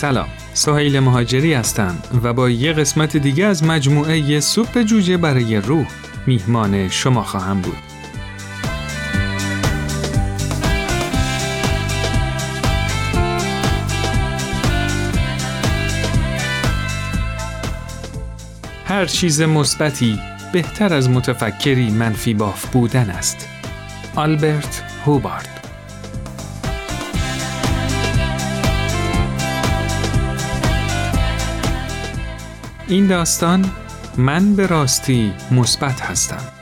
سلام سهیل مهاجری هستم و با یه قسمت دیگه از مجموعه سوپ جوجه برای روح میهمان شما خواهم بود. هر چیز مثبتی بهتر از متفکری منفی باف بودن است آلبرت هوبارد این داستان من به راستی مثبت هستم.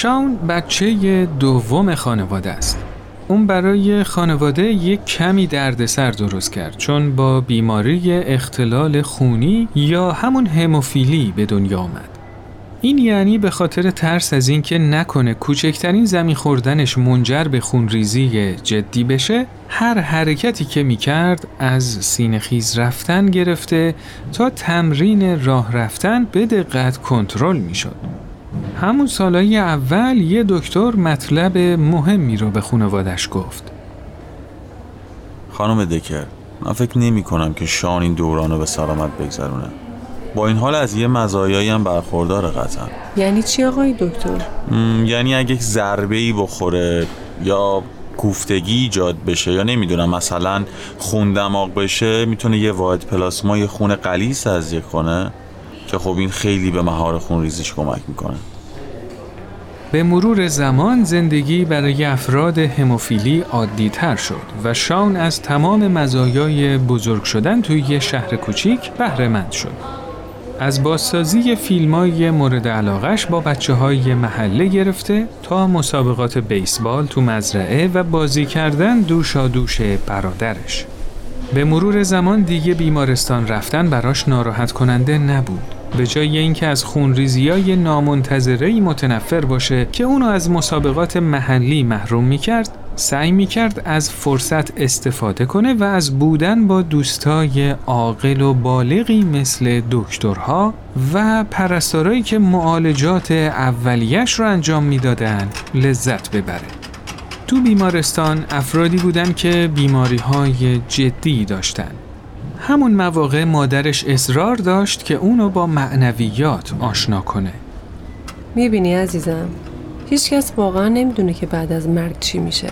شاون بچه دوم خانواده است. اون برای خانواده یک کمی دردسر درست کرد چون با بیماری اختلال خونی یا همون هموفیلی به دنیا آمد. این یعنی به خاطر ترس از اینکه نکنه کوچکترین زمین خوردنش منجر به خونریزی جدی بشه هر حرکتی که می‌کرد از سینه خیز رفتن گرفته تا تمرین راه رفتن به دقت کنترل می‌شد. همون سالهای اول یه دکتر مطلب مهمی رو به خانوادش گفت. خانم دکر من فکر نمی کنم که شان این دوران رو به سلامت بگذرونه با این حال از یه مزایایی هم برخوردار قطعا. یعنی چی آقای دکتر؟ یعنی اگه یک ضربه ای بخوره یا کوفتگی ایجاد بشه یا نمی‌دونم مثلا خون دماغ بشه می‌تونه یه واحد پلاسما یه خون قلیس تزریق کنه که خب این خیلی به مهار خون ریزیش کمک می‌کنه. به مرور زمان زندگی برای افراد هموفیلی عادی تر شد و شان از تمام مزایای بزرگ شدن توی یه شهر کوچیک بهره مند شد. از بازسازی فیلم های مورد علاقش با بچه های محله گرفته تا مسابقات بیسبال تو مزرعه و بازی کردن دوشا دوش برادرش. به مرور زمان دیگه بیمارستان رفتن براش ناراحت کننده نبود. به جای اینکه از خونریزی های نامنتظره متنفر باشه که اونو از مسابقات محلی محروم می‌کرد سعی می‌کرد از فرصت استفاده کنه و از بودن با دوستای عاقل و بالغی مثل دکترها و پرستارایی که معالجات اولیش رو انجام می‌دادند لذت ببره. تو بیمارستان افرادی بودن که بیماری های جدی داشتند همون مواقع مادرش اصرار داشت که اونو با معنویات آشنا کنه. می‌بینی عزیزم؟ هیچکس واقعا نمی‌دونه که بعد از مرگ چی میشه.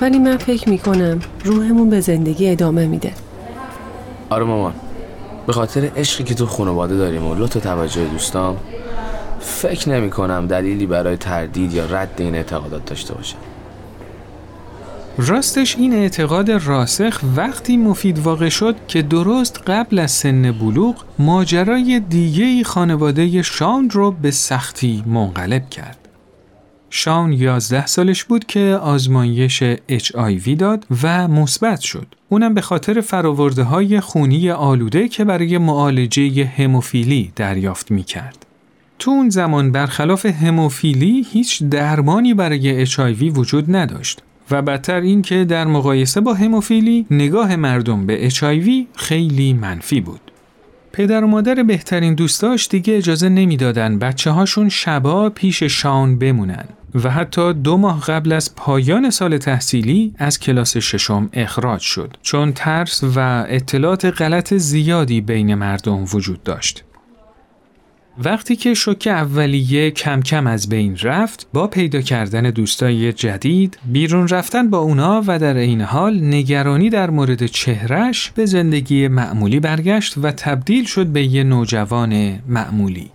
ولی من فکر می‌کنم روحمون به زندگی ادامه میده. آره مامان. به خاطر عشقی که تو خانواده داریم و لطف توجه دوستام فکر نمی کنم دلیلی برای تردید یا رد این اعتقادات داشته باشم راستش این اعتقاد راسخ وقتی مفید واقع شد که درست قبل از سن بلوغ ماجرای دیگه خانواده شان رو به سختی منقلب کرد. شان 11 سالش بود که آزمایش HIV داد و مثبت شد. اونم به خاطر فراورده های خونی آلوده که برای معالجه هموفیلی دریافت می کرد. تو اون زمان برخلاف هموفیلی هیچ درمانی برای HIV وجود نداشت و بدتر این که در مقایسه با هموفیلی نگاه مردم به HIV خیلی منفی بود. پدر و مادر بهترین دوستاش دیگه اجازه نمی‌دادن بچه هاشون شبا پیش شان بمونن و حتی دو ماه قبل از پایان سال تحصیلی از کلاس ششم اخراج شد چون ترس و اطلاعات غلط زیادی بین مردم وجود داشت. وقتی که شوک اولیه کم کم از بین رفت با پیدا کردن دوستای جدید بیرون رفتن با اونا و در این حال نگرانی در مورد چهرش به زندگی معمولی برگشت و تبدیل شد به یه نوجوان معمولی.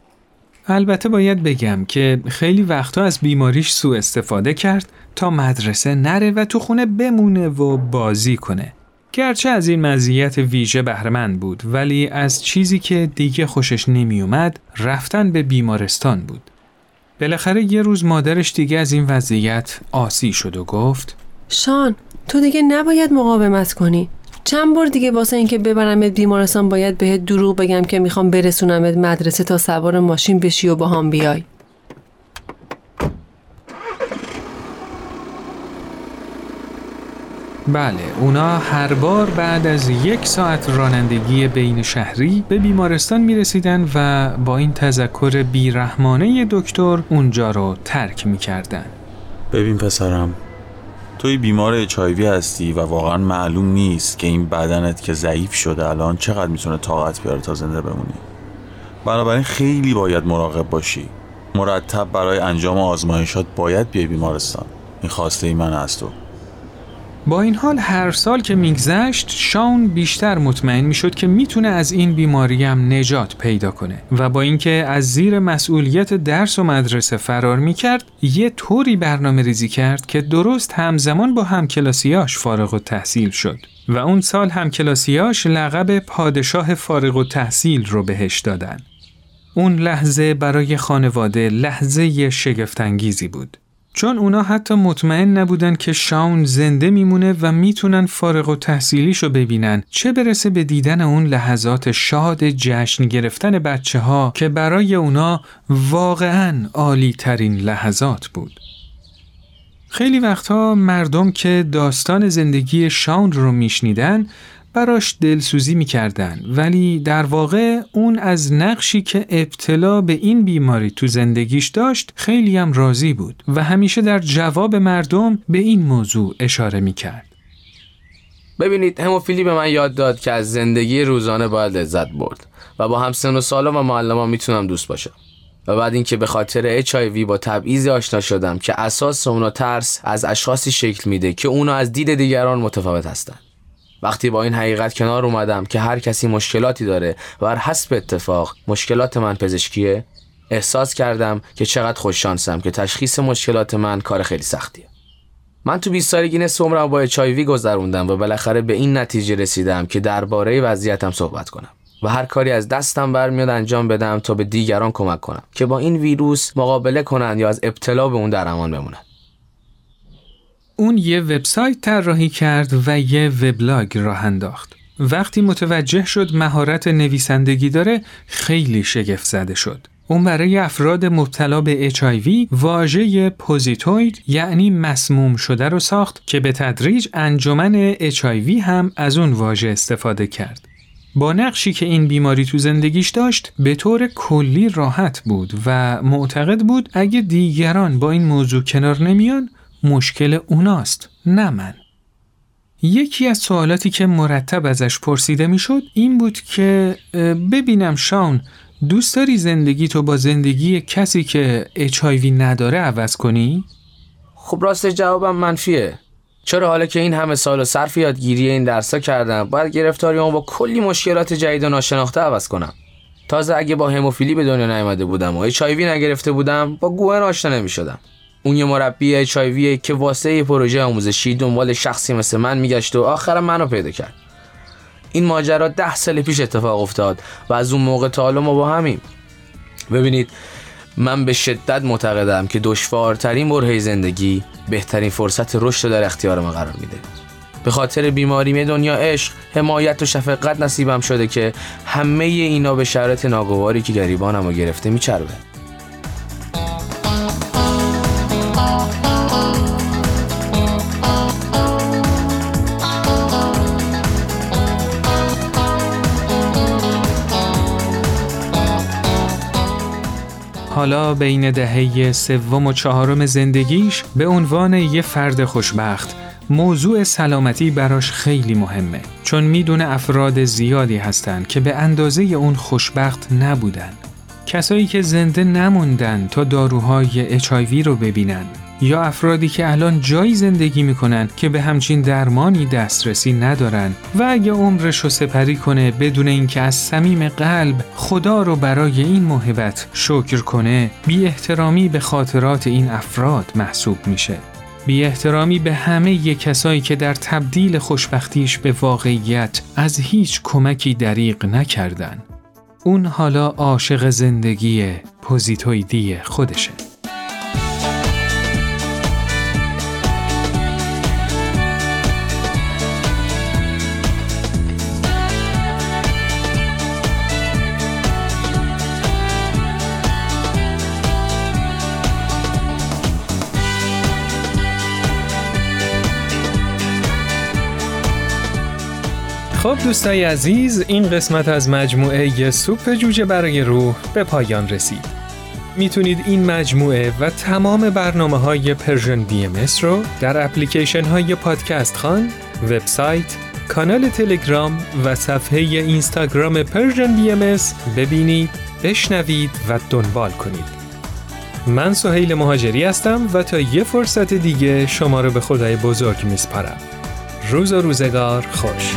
البته باید بگم که خیلی وقتا از بیماریش سوء استفاده کرد تا مدرسه نره و تو خونه بمونه و بازی کنه. گرچه از این مزیت ویژه بهرهمند بود ولی از چیزی که دیگه خوشش نمیومد رفتن به بیمارستان بود. بالاخره یه روز مادرش دیگه از این وضعیت آسی شد و گفت شان تو دیگه نباید مقاومت کنی چند بار دیگه واسه اینکه ببرمت بیمارستان باید بهت دروغ بگم که می‌خوام برسونمت مدرسه تا سوار ماشین بشی و با هم بیای بله اونا هر بار بعد از یک ساعت رانندگی بین شهری به بیمارستان می رسیدن و با این تذکر بیرحمانه دکتر اونجا رو ترک می کردن. ببین پسرم توی بیمار اچایوی هستی و واقعا معلوم نیست که این بدنت که ضعیف شده الان چقدر می‌تونه طاقت بیاره تا زنده بمونی. بنابراین خیلی باید مراقب باشی. مرتب برای انجام آزمایشات باید بیای بیمارستان. این خواسته ای من از تو با این حال هر سال که میگذشت شاون بیشتر مطمئن می‌شد که می‌تونه از این بیماری هم نجات پیدا کنه و با اینکه از زیر مسئولیت درس و مدرسه فرار می‌کرد یه طوری برنامه ریزی کرد که درست همزمان با همکلاسیاش فارغ و تحصیل شد و اون سال همکلاسیاش لقب پادشاه فارغ و تحصیل رو بهش دادن. اون لحظه برای خانواده لحظه شگفتانگیزی بود. چون اونا حتی مطمئن نبودن که شاون زنده میمونه و می‌تونن فارغ و تحصیلیشو ببینن چه برسه به دیدن اون لحظات شاد جشن گرفتن بچه ها که برای اونا واقعا عالی ترین لحظات بود. خیلی وقتها مردم که داستان زندگی شاون رو میشنیدن براش دلسوزی می‌کردن. ولی در واقع اون از نقشی که ابتلا به این بیماری تو زندگیش داشت خیلی هم راضی بود و همیشه در جواب مردم به این موضوع اشاره می‌کرد. ببینید هموفیلی به من یاد داد که از زندگی روزانه باید لذت برد و با همسن و سالا و معلما می‌تونم دوست باشم. و بعد اینکه به خاطر HIV با تبعیض آشنا شدم که اساس اونا ترس از اشخاصی شکل میده که اونا از دید دیگران متفاوت هستند وقتی با این حقیقت کنار اومدم که هر کسی مشکلاتی داره و بر حسب اتفاق مشکلات من پزشکیه احساس کردم که چقدر خوششانسم که تشخیص مشکلات من کار خیلی سختیه. من تو 20 سالگی نصف عمرم با اچایوی گذروندم و بالاخره به این نتیجه رسیدم که درباره وضعیتم صحبت کنم و هر کاری از دستم برمیاد انجام بدم تا به دیگران کمک کنم که با این ویروس مقابله کنند یا از ابتلا به اون در امان اون یه وبسایت طراحی کرد و یه وبلاگ راه انداخت. وقتی متوجه شد مهارت نویسندگی داره خیلی شگفت زده شد. اون برای افراد مبتلا به HIV واژه پوزیتوید یعنی مسموم شده رو ساخت که به تدریج انجمن HIV هم از اون واژه استفاده کرد. با نقشی که این بیماری تو زندگیش داشت به طور کلی راحت بود و معتقد بود اگه دیگران با این موضوع کنار نمیان مشکل اوناست نه من. یکی از سوالاتی که مرتب ازش پرسیده می‌شد این بود که ببینم شاون دوست داری زندگی تو با زندگی کسی که HIV نداره عوض کنی؟ خب راست جوابم منفیه. چرا حالا که این همه سال و صرف یادگیری این درسا کردم باید گرفتاریمو با کلی مشکلات جدید و ناشناخته عوض کنم. تازه اگه با هموفیلی به دنیا نیامده بودم و HIV نگرفته بودم با گوهن آشنا نمی‌شدم. اون یه مربی اچ که واسه یه پروژه آموزشی دنبال شخصی مثل من میگشت و آخرم منو پیدا کرد. این ماجرا ده سال پیش اتفاق افتاد و از اون موقع تا حالا ما با همیم. ببینید من به شدت معتقدم که دشوارترین برهه زندگی بهترین فرصت رشد در اختیار ما قرار میده. به خاطر بیماری دنیا عشق حمایت و شفقت نصیبم شده که همه اینا به شرط ناگواری که گریبانم رو گرفته میچربه. حالا بین دهه سوم و چهارم زندگیش به عنوان یه فرد خوشبخت. موضوع سلامتی براش خیلی مهمه چون می‌دونه افراد زیادی هستند که به اندازه اون خوشبخت نبودن. کسایی که زنده نموندن تا داروهای اچایوی رو ببینن. یا افرادی که الان جایی زندگی می‌کنن که به همچین درمانی دسترسی ندارن و اگه عمرش رو سپری کنه بدون اینکه از صمیم قلب خدا رو برای این موهبت شکر کنه بی احترامی به خاطرات این افراد محسوب میشه بی احترامی به همه ی کسایی که در تبدیل خوشبختیش به واقعیت از هیچ کمکی دریغ نکردن. اون حالا عاشق زندگی پوزیتویدی خودشه. خب دوستای عزیز این قسمت از مجموعه سوپ جوجه برای روح به پایان رسید. می‌تونید این مجموعه و تمام برنامه های Persian BM رو در اپلیکیشن های پادکست خان، وبسایت، کانال تلگرام و صفحه اینستاگرام Persian BM ببینید، بشنوید و دنبال کنید. من سهیل مهاجری هستم و تا یه فرصت دیگه شما رو به خدای بزرگ میسپارم. روز و روزگار خوش